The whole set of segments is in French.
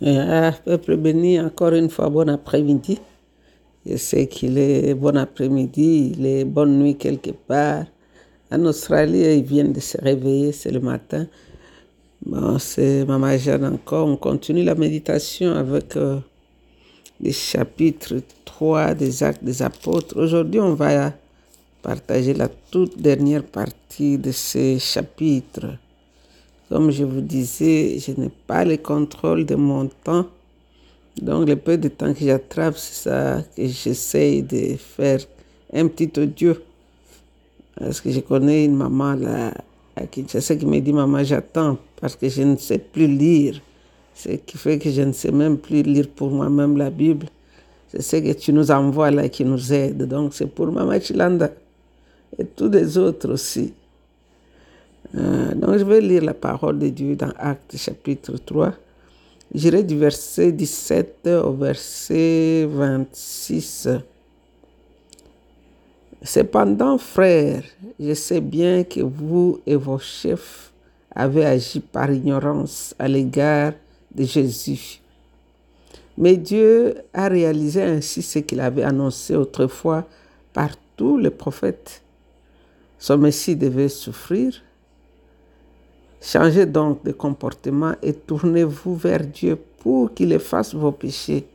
Ah, peuple béni, encore une fois, bon après-midi. Je sais qu'il est bon après-midi, il est bonne nuit quelque part. En Australie, ils viennent de se réveiller, c'est le matin. Bon, c'est Maman Jeanne encore. On continue la méditation avec euh, le chapitre 3 des Actes des Apôtres. Aujourd'hui, on va partager la toute dernière partie de ce chapitre. Comme je vous disais, je n'ai pas le contrôle de mon temps. Donc, le peu de temps que j'attrape, c'est ça que j'essaye de faire un petit audio. Parce que je connais une maman là, à Kinshasa qui me dit Maman, j'attends parce que je ne sais plus lire. Ce qui fait que je ne sais même plus lire pour moi-même la Bible. C'est ce que tu nous envoies là qui nous aide. Donc, c'est pour Maman Chilanda et tous les autres aussi. Euh, donc je vais lire la parole de Dieu dans Actes chapitre 3. J'irai du verset 17 au verset 26. Cependant, frères, je sais bien que vous et vos chefs avez agi par ignorance à l'égard de Jésus. Mais Dieu a réalisé ainsi ce qu'il avait annoncé autrefois par tous les prophètes. Son Messie devait souffrir. Changez donc de comportement et tournez-vous vers Dieu pour qu'il efface vos péchés.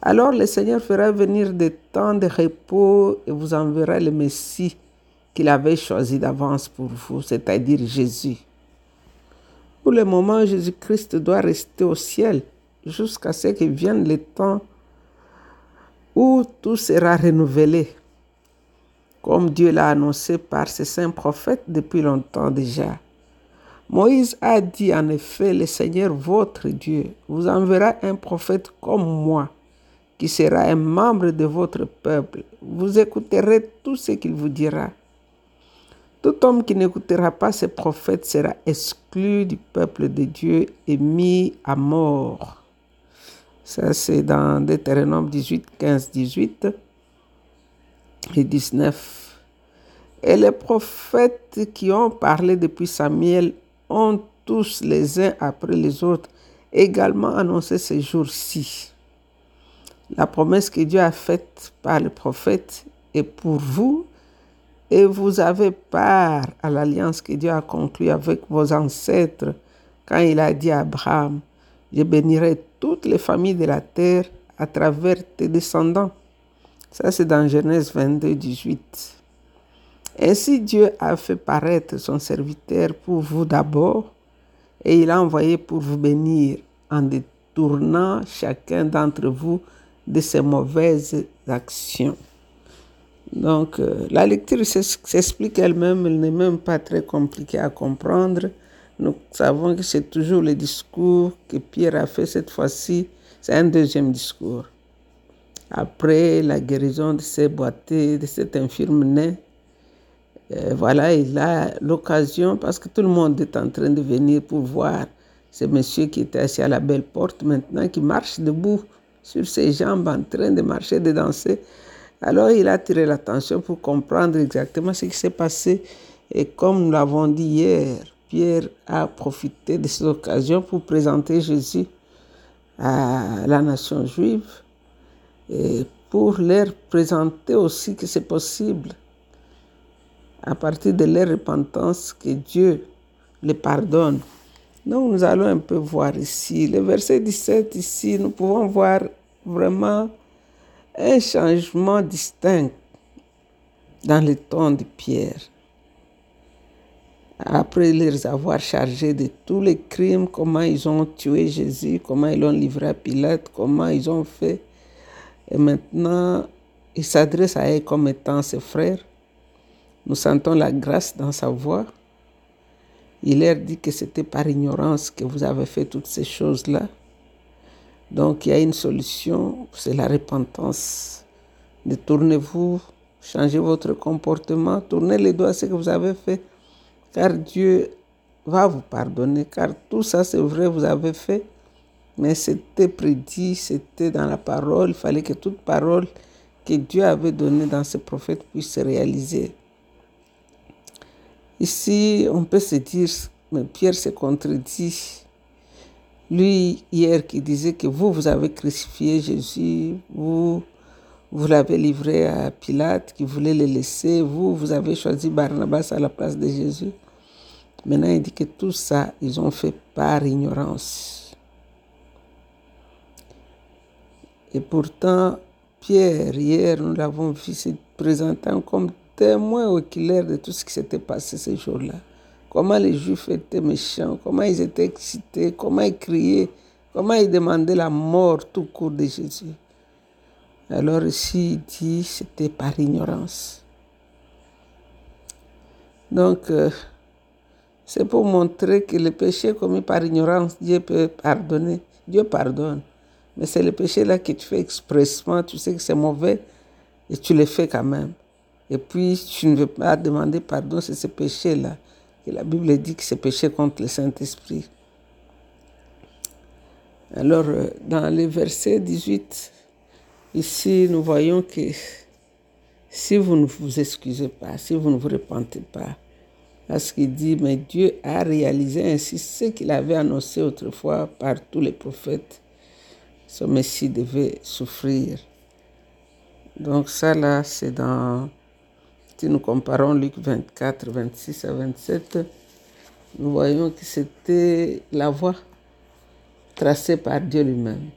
Alors le Seigneur fera venir des temps de repos et vous enverra le Messie qu'il avait choisi d'avance pour vous, c'est-à-dire Jésus. Pour le moment, Jésus-Christ doit rester au ciel jusqu'à ce que vienne le temps où tout sera renouvelé, comme Dieu l'a annoncé par ses saints prophètes depuis longtemps déjà. Moïse a dit en effet, le Seigneur votre Dieu vous enverra un prophète comme moi, qui sera un membre de votre peuple. Vous écouterez tout ce qu'il vous dira. Tout homme qui n'écoutera pas ce prophète sera exclu du peuple de Dieu et mis à mort. Ça, c'est dans Deutéronome 18, 15, 18 et 19. Et les prophètes qui ont parlé depuis Samuel ont tous les uns après les autres également annoncé ces jours-ci. La promesse que Dieu a faite par le prophète est pour vous et vous avez part à l'alliance que Dieu a conclue avec vos ancêtres quand il a dit à Abraham, je bénirai toutes les familles de la terre à travers tes descendants. Ça, c'est dans Genèse 22, 18. Ainsi Dieu a fait paraître son serviteur pour vous d'abord, et il a envoyé pour vous bénir en détournant chacun d'entre vous de ses mauvaises actions. Donc, euh, la lecture s'explique elle-même, elle n'est même pas très compliquée à comprendre. Nous savons que c'est toujours le discours que Pierre a fait cette fois-ci, c'est un deuxième discours. Après la guérison de ces boiteux, de cet infirme né, euh, voilà, il a l'occasion, parce que tout le monde est en train de venir pour voir ce monsieur qui était assis à la belle porte maintenant, qui marche debout sur ses jambes en train de marcher, de danser. Alors il a attiré l'attention pour comprendre exactement ce qui s'est passé. Et comme nous l'avons dit hier, Pierre a profité de cette occasion pour présenter Jésus à la nation juive et pour leur présenter aussi que c'est possible à partir de leur repentance que Dieu les pardonne. Donc nous allons un peu voir ici. Le verset 17 ici, nous pouvons voir vraiment un changement distinct dans le ton de Pierre. Après les avoir chargés de tous les crimes, comment ils ont tué Jésus, comment ils l'ont livré à Pilate, comment ils ont fait. Et maintenant, il s'adresse à eux comme étant ses frères. Nous sentons la grâce dans sa voix. Il leur dit que c'était par ignorance que vous avez fait toutes ces choses-là. Donc il y a une solution, c'est la repentance. Détournez-vous, changez votre comportement, tournez les doigts à ce que vous avez fait, car Dieu va vous pardonner, car tout ça c'est vrai, vous avez fait, mais c'était prédit, c'était dans la parole, il fallait que toute parole que Dieu avait donnée dans ses prophètes puisse se réaliser. Ici, on peut se dire, mais Pierre se contredit. lui hier qui disait que vous, vous avez crucifié Jésus, vous, vous l'avez livré à Pilate qui voulait le laisser, vous, vous avez choisi Barnabas à la place de Jésus. Maintenant, il dit que tout ça, ils ont fait par ignorance. Et pourtant, Pierre, hier, nous l'avons vu se présentant comme témoin oculaire de tout ce qui s'était passé ces jours-là. Comment les Juifs étaient méchants, comment ils étaient excités, comment ils criaient, comment ils demandaient la mort tout court de Jésus. Alors ici, il dit c'était par ignorance. Donc, euh, c'est pour montrer que le péché commis par ignorance, Dieu peut pardonner. Dieu pardonne. Mais c'est le péché là que tu fais expressement, tu sais que c'est mauvais et tu le fais quand même. Et puis tu ne veux pas demander pardon, c'est ce péché là. Et la Bible dit que c'est péché contre le Saint-Esprit. Alors, euh, dans le verset 18, ici, nous voyons que si vous ne vous excusez pas, si vous ne vous repentez pas, parce qu'il dit, mais Dieu a réalisé ainsi ce qu'il avait annoncé autrefois par tous les prophètes. Ce Messie devait souffrir. Donc ça là, c'est dans, si nous comparons Luc 24, 26 à 27, nous voyons que c'était la voie tracée par Dieu lui-même.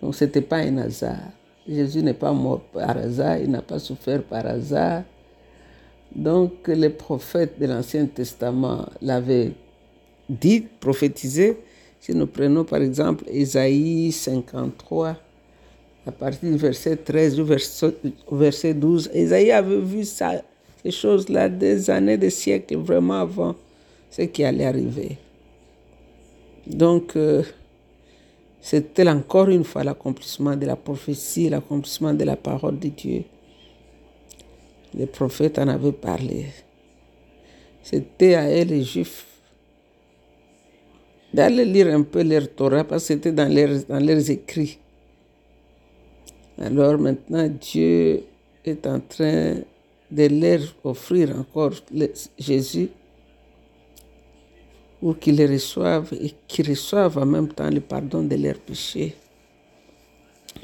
Donc ce n'était pas un hasard. Jésus n'est pas mort par hasard, il n'a pas souffert par hasard. Donc les prophètes de l'Ancien Testament l'avaient dit, prophétisé. Si nous prenons par exemple Ésaïe 53, à partir du verset 13 au verset, 12, Ésaïe avait vu ça, ces choses-là des années, des siècles, vraiment avant ce qui allait arriver. Donc, euh, c'était encore une fois l'accomplissement de la prophétie, l'accomplissement de la parole de Dieu. Les prophètes en avaient parlé. C'était à eux, les Juifs, d'aller lire un peu leur Torah parce que c'était dans leurs, dans leurs écrits. Alors maintenant, Dieu est en train de leur offrir encore Jésus pour qu'ils le reçoivent et qu'ils reçoivent en même temps le pardon de leurs péchés.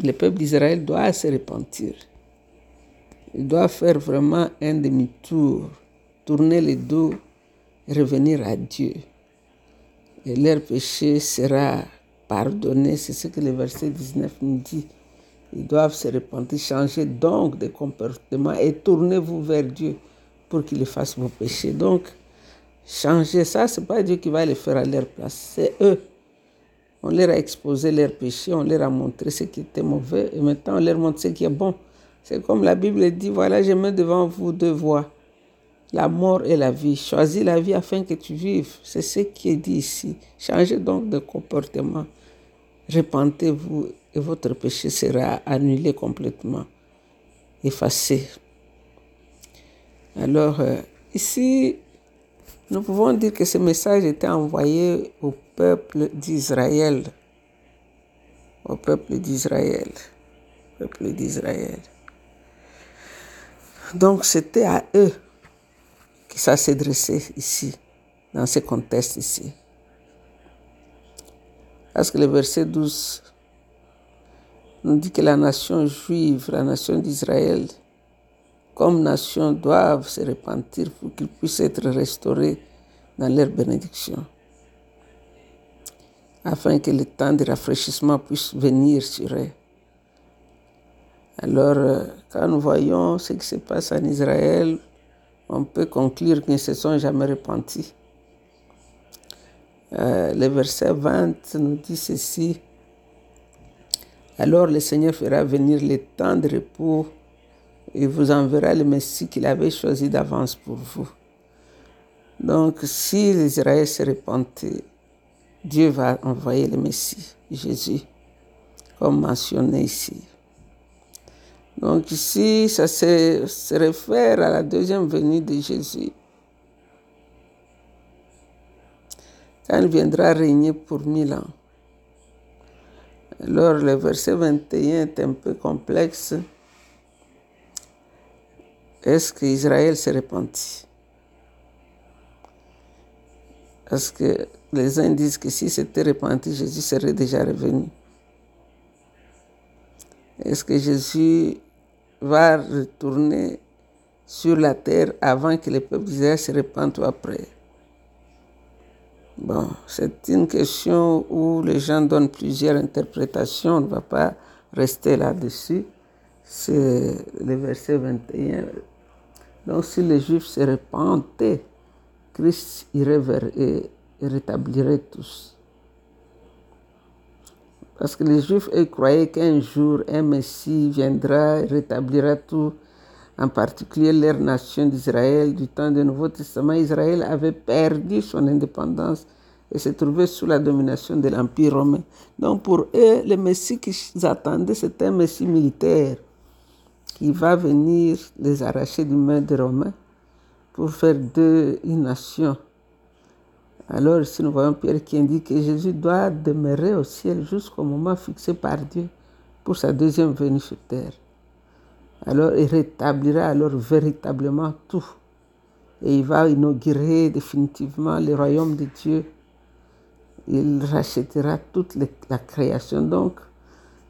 Le peuple d'Israël doit se repentir. Il doit faire vraiment un demi-tour, tourner le dos revenir à Dieu. Et leur péché sera pardonné. C'est ce que le verset 19 nous dit. Ils doivent se repentir, changer donc de comportement et tournez-vous vers Dieu pour qu'il efface vos péchés. Donc, changer ça, ce n'est pas Dieu qui va le faire à leur place, c'est eux. On leur a exposé leurs péchés, on leur a montré ce qui était mauvais et maintenant on leur montre ce qui est bon. C'est comme la Bible dit, voilà, je mets devant vous deux voies, la mort et la vie. Choisis la vie afin que tu vives. C'est ce qui est dit ici. Changez donc de comportement. Repentez-vous et votre péché sera annulé complètement, effacé. Alors, euh, ici, nous pouvons dire que ce message était envoyé au peuple d'Israël. Au peuple d'Israël. Peuple d'Israël. Donc c'était à eux que ça s'est dressé ici, dans ce contexte ici. Parce que le verset 12 nous dit que la nation juive, la nation d'Israël, comme nation, doivent se repentir pour qu'ils puissent être restaurés dans leur bénédiction, afin que le temps de rafraîchissement puisse venir sur eux. Alors, euh, quand nous voyons ce qui se passe en Israël, on peut conclure qu'ils ne se sont jamais repentis. Euh, le verset 20 nous dit ceci. Alors le Seigneur fera venir le temps de repos et vous enverra le Messie qu'il avait choisi d'avance pour vous. Donc, si l'Israël se repentait, Dieu va envoyer le Messie, Jésus, comme mentionné ici. Donc ici, ça se, réfère à la deuxième venue de Jésus. Quand il viendra régner pour mille ans. Alors le verset 21 est un peu complexe. Est-ce qu'Israël se repentit Parce que les uns disent que si c'était repenti, Jésus serait déjà revenu? Est-ce que Jésus va retourner sur la terre avant que les peuples d'Israël se répandent ou après? Bon, c'est une question où les gens donnent plusieurs interprétations. On ne va pas rester là-dessus. C'est le verset 21. Donc, si les Juifs se répandaient, Christ irait vers eux et rétablirait tous. Parce que les Juifs, eux, croyaient qu'un jour, un Messie viendra et rétablira tout, en particulier leur nation d'Israël. Du temps du Nouveau Testament, Israël avait perdu son indépendance et se trouvait sous la domination de l'Empire romain. Donc pour eux, le Messie qu'ils attendaient, c'était un Messie militaire qui va venir les arracher du main des Romains pour faire d'eux une nation. Alors ici nous voyons Pierre qui indique que Jésus doit demeurer au ciel jusqu'au moment fixé par Dieu pour sa deuxième venue sur terre. Alors il rétablira alors véritablement tout. Et il va inaugurer définitivement le royaume de Dieu. Il rachètera toute la création. Donc,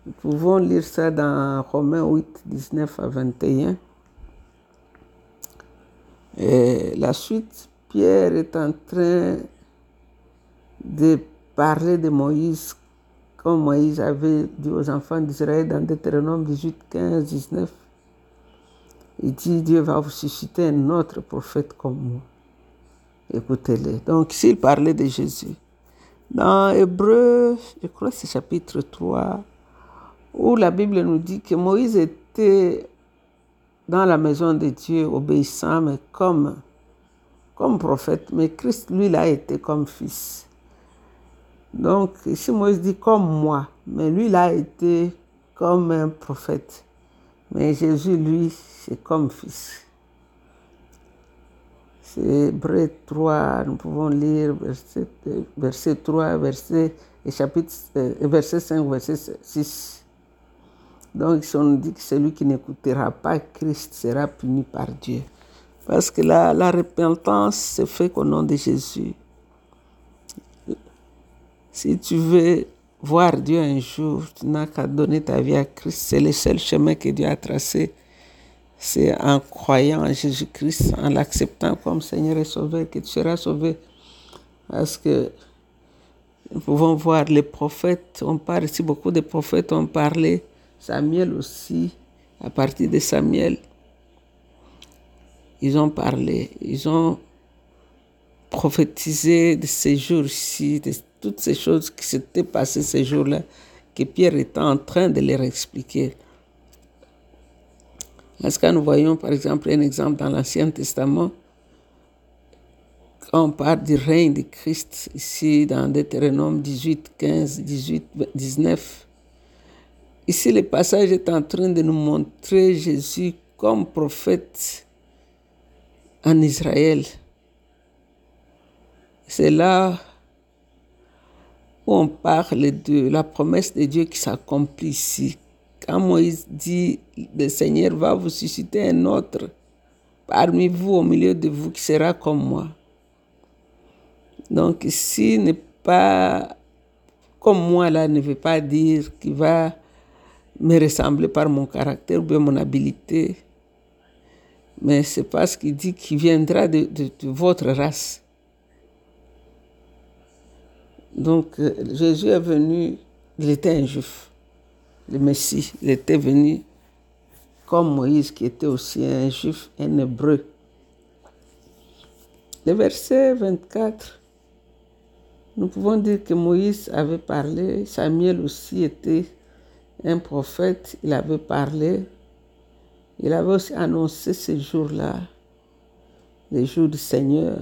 nous pouvons lire ça dans Romains 8, 19 à 21. Et la suite, Pierre est en train de parler de Moïse, comme Moïse avait dit aux enfants d'Israël dans Deutéronome 18, 15, 19. Il dit, Dieu va vous susciter un autre prophète comme moi. Écoutez-le. Donc, s'il parlait de Jésus. Dans Hébreu, je crois que c'est chapitre 3, où la Bible nous dit que Moïse était dans la maison de Dieu, obéissant, mais comme, comme prophète. Mais Christ, lui, il a été comme fils. Donc, ici, Moïse dit comme moi, mais lui, il a été comme un prophète. Mais Jésus, lui, c'est comme fils. C'est Hébreu 3, nous pouvons lire verset, verset 3, verset, et chapitre, euh, verset 5, verset 6. Donc, si on dit que celui qui n'écoutera pas Christ sera puni par Dieu. Parce que la, la repentance se fait qu'au nom de Jésus. Si tu veux voir Dieu un jour, tu n'as qu'à donner ta vie à Christ. C'est le seul chemin que Dieu a tracé. C'est en croyant en Jésus-Christ, en l'acceptant comme Seigneur et Sauveur, que tu seras sauvé. Parce que nous pouvons voir les prophètes, on parle ici, beaucoup de prophètes ont parlé, Samuel aussi, à partir de Samuel, ils ont parlé, ils ont prophétisé de ces jours-ci, de toutes ces choses qui s'étaient passées ces jours-là, que Pierre était en train de leur expliquer. Est-ce que nous voyons par exemple un exemple dans l'Ancien Testament? Quand on parle du règne de Christ, ici dans Deutéronome 18, 15, 18, 19, ici le passage est en train de nous montrer Jésus comme prophète en Israël. C'est là où on parle de la promesse de Dieu qui s'accomplit ici. Quand Moïse dit, le Seigneur va vous susciter un autre parmi vous, au milieu de vous, qui sera comme moi. Donc ici n'est pas comme moi là ne veut pas dire qu'il va me ressembler par mon caractère ou bien mon habileté. Mais c'est parce qu'il dit qu'il viendra de votre race. Donc euh, Jésus est venu, il était un juif, le Messie, il était venu comme Moïse qui était aussi un juif, un hébreu. Le verset 24, nous pouvons dire que Moïse avait parlé, Samuel aussi était un prophète, il avait parlé, il avait aussi annoncé ce jour-là, les jours du Seigneur.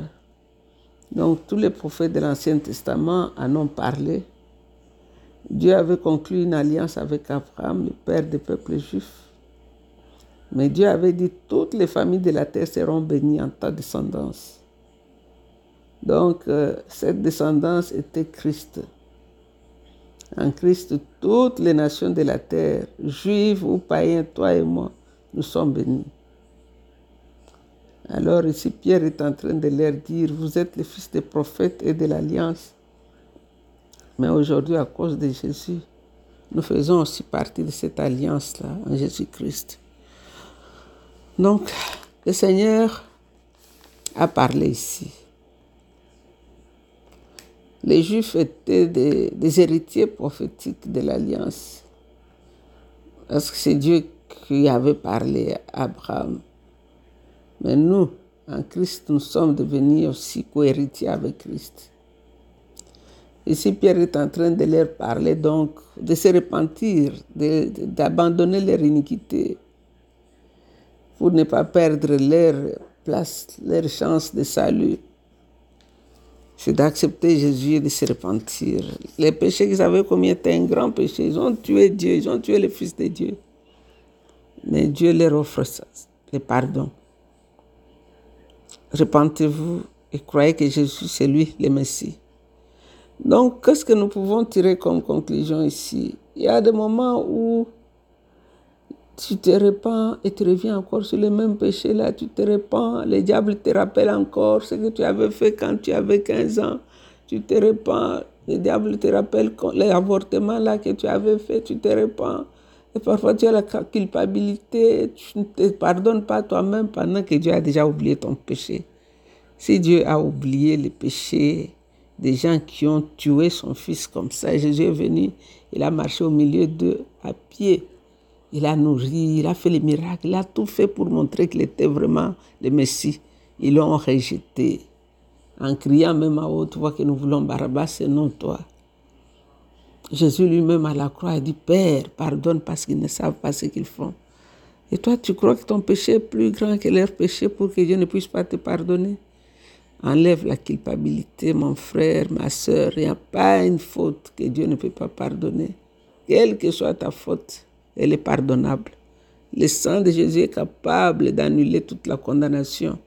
Donc tous les prophètes de l'Ancien Testament en ont parlé. Dieu avait conclu une alliance avec Abraham, le père des peuples juifs. Mais Dieu avait dit, toutes les familles de la terre seront bénies en ta descendance. Donc euh, cette descendance était Christ. En Christ, toutes les nations de la terre, juives ou païens, toi et moi, nous sommes bénis. Alors ici, Pierre est en train de leur dire, vous êtes les fils des prophètes et de l'alliance. Mais aujourd'hui, à cause de Jésus, nous faisons aussi partie de cette alliance-là en Jésus-Christ. Donc, le Seigneur a parlé ici. Les Juifs étaient des, des héritiers prophétiques de l'alliance. Parce que c'est Dieu qui avait parlé à Abraham. Mais nous, en Christ, nous sommes devenus aussi co-héritiers avec Christ. Ici, Pierre est en train de leur parler donc de se repentir, d'abandonner leur iniquité pour ne pas perdre leur place, leur chance de salut. C'est d'accepter Jésus et de se repentir. Les péchés qu'ils avaient commis étaient un grand péché. Ils ont tué Dieu, ils ont tué le Fils de Dieu. Mais Dieu leur offre ça, le pardon. Repentez-vous et croyez que Jésus, c'est lui, le Messie. Donc, qu'est-ce que nous pouvons tirer comme conclusion ici? Il y a des moments où tu te répands et tu reviens encore sur le même péché là, tu te répands, le diable te rappelle encore ce que tu avais fait quand tu avais 15 ans, tu te répands, le diable te rappelle l'avortement là que tu avais fait, tu te répands. Et parfois tu as la culpabilité, tu ne te pardonnes pas toi-même pendant que Dieu a déjà oublié ton péché. Si Dieu a oublié le péché, des gens qui ont tué son fils comme ça. Jésus est venu, il a marché au milieu d'eux à pied. Il a nourri, il a fait les miracles, il a tout fait pour montrer qu'il était vraiment le Messie. Ils l'ont rejeté en criant même à haute voix que nous voulons Barabbas et non toi. Jésus lui-même à la croix a dit Père, pardonne parce qu'ils ne savent pas ce qu'ils font. Et toi, tu crois que ton péché est plus grand que leur péché pour que Dieu ne puisse pas te pardonner? Enlève la culpabilité, mon frère, ma soeur. Il n'y a pas une faute que Dieu ne peut pas pardonner. Quelle que soit ta faute, elle est pardonnable. Le sang de Jésus est capable d'annuler toute la condamnation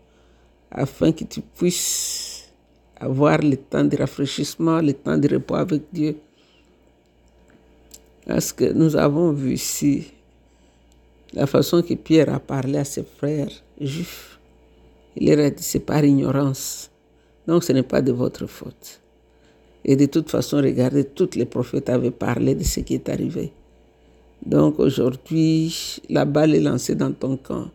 afin que tu puisses avoir le temps de rafraîchissement, le temps de repos avec Dieu. Parce que nous avons vu ici la façon que Pierre a parlé à ses frères juifs il leur a dit, c'est par ignorance. Donc ce n'est pas de votre faute. Et de toute façon, regardez, tous les prophètes avaient parlé de ce qui est arrivé. Donc aujourd'hui, la balle est lancée dans ton camp.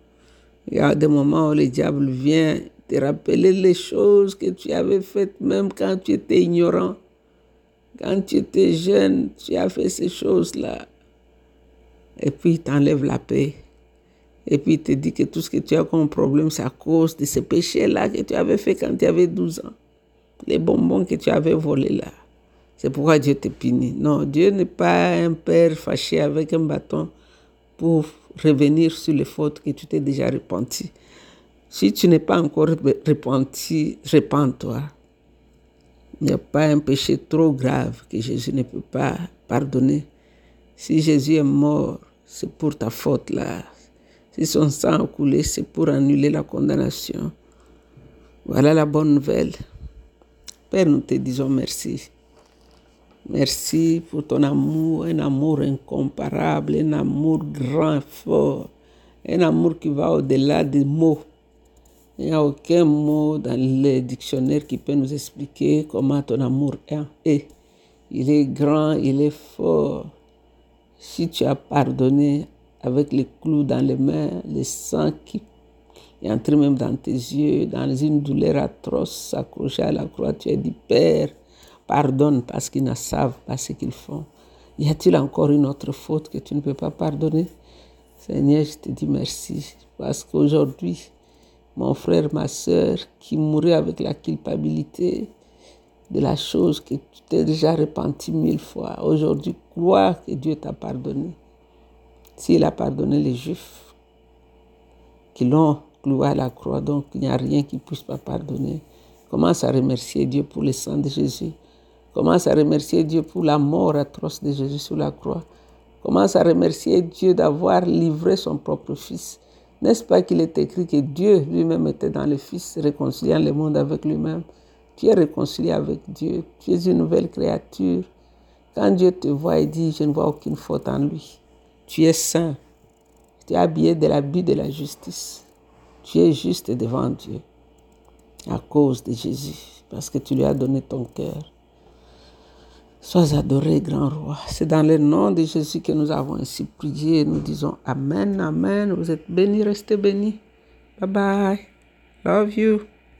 Il y a des moments où le diable vient te rappeler les choses que tu avais faites même quand tu étais ignorant. Quand tu étais jeune, tu as fait ces choses-là. Et puis il t'enlève la paix. Et puis il te dit que tout ce que tu as comme problème, c'est à cause de ces péchés-là que tu avais fait quand tu avais 12 ans. Les bonbons que tu avais volés là. C'est pourquoi Dieu te punit. Non, Dieu n'est pas un père fâché avec un bâton pour revenir sur les fautes que tu t'es déjà repenti. Si tu n'es pas encore repenti, repens-toi. Il n'y a pas un péché trop grave que Jésus ne peut pas pardonner. Si Jésus est mort, c'est pour ta faute là. Si son sang a coulé, c'est pour annuler la condamnation. Voilà la bonne nouvelle. Père, nous te disons merci. Merci pour ton amour, un amour incomparable, un amour grand, fort, un amour qui va au-delà des mots. Il n'y a aucun mot dans le dictionnaire qui peut nous expliquer comment ton amour est. Il est grand, il est fort. Si tu as pardonné avec les clous dans les mains, le sang qui est entré même dans tes yeux, dans une douleur atroce, accroché à la croix, tu as dit, Père, pardonne parce qu'ils ne savent pas ce qu'ils font. Y a-t-il encore une autre faute que tu ne peux pas pardonner? Seigneur, je te dis merci parce qu'aujourd'hui, mon frère, ma soeur, qui mourait avec la culpabilité de la chose que tu t'es déjà repenti mille fois, aujourd'hui, crois que Dieu t'a pardonné. S'il a pardonné les Juifs qui l'ont cloué à la croix, donc il n'y a rien qui ne puisse pas pardonner. Commence à remercier Dieu pour le sang de Jésus. Commence à remercier Dieu pour la mort atroce de Jésus sur la croix. Commence à remercier Dieu d'avoir livré son propre Fils. N'est-ce pas qu'il est écrit que Dieu lui-même était dans le Fils, réconciliant le monde avec lui-même? Tu es réconcilié avec Dieu. Tu es une nouvelle créature. Quand Dieu te voit, il dit, je ne vois aucune faute en lui tu es saint, tu es habillé de l'habit de la justice. Tu es juste devant Dieu à cause de Jésus, parce que tu lui as donné ton cœur. Sois adoré, grand roi. C'est dans le nom de Jésus que nous avons ainsi prié. Nous disons Amen, Amen. Vous êtes bénis, restez bénis. Bye bye. Love you.